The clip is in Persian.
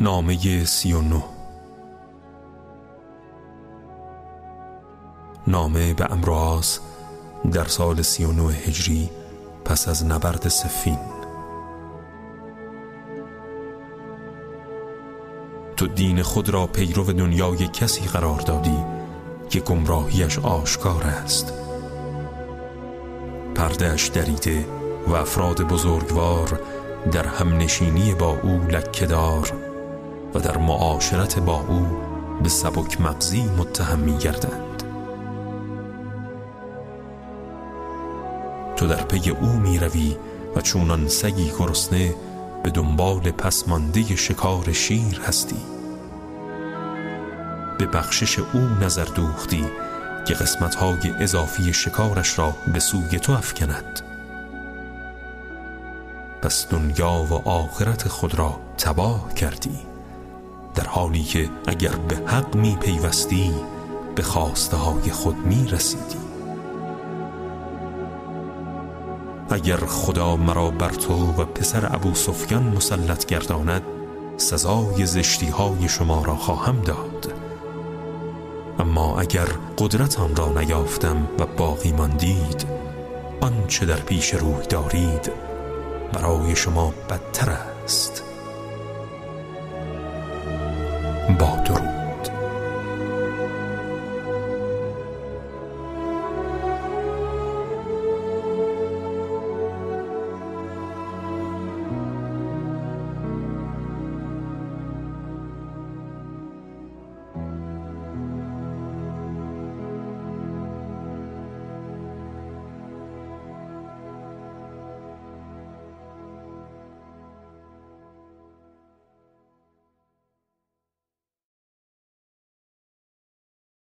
نامه سی و نو نامه به امراض در سال سی و نو هجری پس از نبرد سفین. تو دین خود را پیرو دنیای کسی قرار دادی که گمراهیش آشکار است. پردهش دریده و افراد بزرگوار در همنشینی با او لکهدار و در معاشرت با او به سبک مغزی متهم می گردند. تو در پی او می روی و چونان سگی گرسنه به دنبال پسمانده شکار شیر هستی. به بخشش او نظر دوختی که قسمتهای اضافی شکارش را به سوی تو افکند. پس دنیا و آخرت خود را تباه کردی. در حالی که اگر به حق می پیوستی به خواسته های خود می رسیدی اگر خدا مرا بر تو و پسر ابو سفیان مسلط گرداند سزای زشتی های شما را خواهم داد. اما اگر قدرت آن را نیافتم و باقی ماندید آنچه در پیش روی دارید برای شما بدتر است. baut.